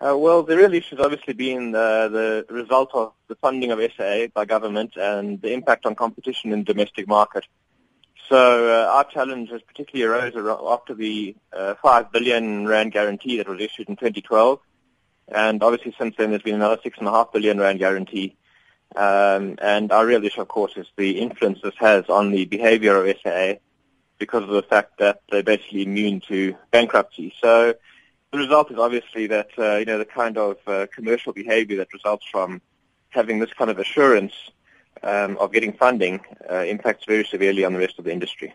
Uh, well, the real issue has obviously been the, the result of the funding of SAA by government and the impact on competition in the domestic market. So uh, our challenge has particularly arose after the uh, 5 billion rand guarantee that was issued in 2012. And obviously since then there's been another 6.5 billion rand guarantee. Um, and our real issue, of course, is the influence this has on the behavior of SAA because of the fact that they're basically immune to bankruptcy. So the result is obviously that, uh, you know, the kind of uh, commercial behavior that results from having this kind of assurance um, of getting funding uh, impacts very severely on the rest of the industry.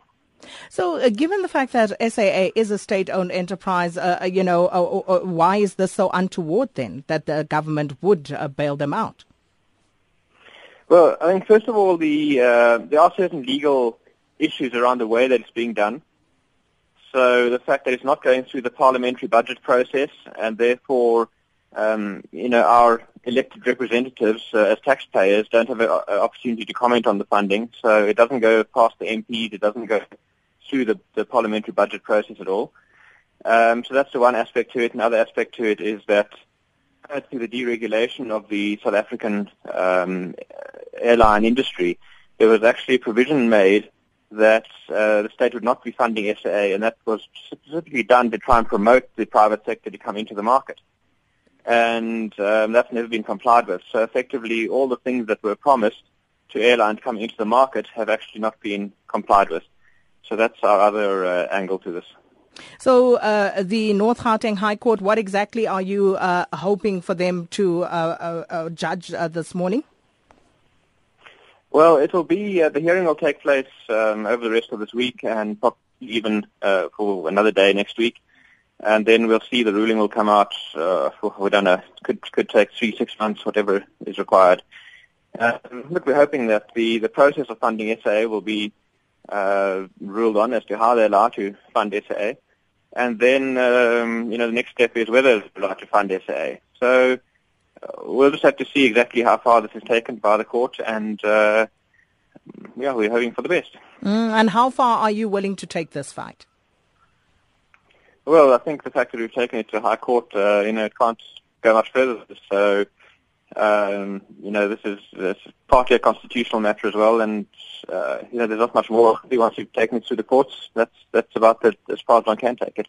So, uh, given the fact that SAA is a state-owned enterprise, uh, uh you know, uh, why is this so untoward then that the government would bail them out? Well, I think first of all, the there are certain legal issues around the way that it's being done. So the fact that it's not going through the parliamentary budget process and therefore, um, you know, our elected representatives uh, as taxpayers don't have an opportunity to comment on the funding. So it doesn't go past the MPs. It doesn't go through the, the parliamentary budget process at all. Um, so that's the one aspect to it. Another aspect to it is that through the deregulation of the South African um, airline industry, there was actually a provision made that uh, the state would not be funding SAA, and that was specifically done to try and promote the private sector to come into the market. And um, that's never been complied with. So effectively, all the things that were promised to airlines coming into the market have actually not been complied with. So that's our other uh, angle to this. So uh, the North Gauteng High Court, what exactly are you uh, hoping for them to uh, uh, judge this morning? Well, it will be uh, the hearing will take place um, over the rest of this week and even uh, for another day next week, and then we'll see the ruling will come out. Uh, we don't know. It could could take three, six months, whatever is required. Uh, look, we're hoping that the the process of funding SAA will be uh, ruled on as to how they're allowed to fund SAA, and then um, you know the next step is whether they're allowed to fund SAA. So we'll just have to see exactly how far this is taken by the court, and uh, yeah, we're hoping for the best. Mm, and how far are you willing to take this fight? Well, I think the fact that we've taken it to High Court, uh, you know, it can't go much further. So, um, you know, this is, this is partly a constitutional matter as well, and uh, you know, there's not much more. Once you've taken it to the courts, that's that's about the, as far as one can take it.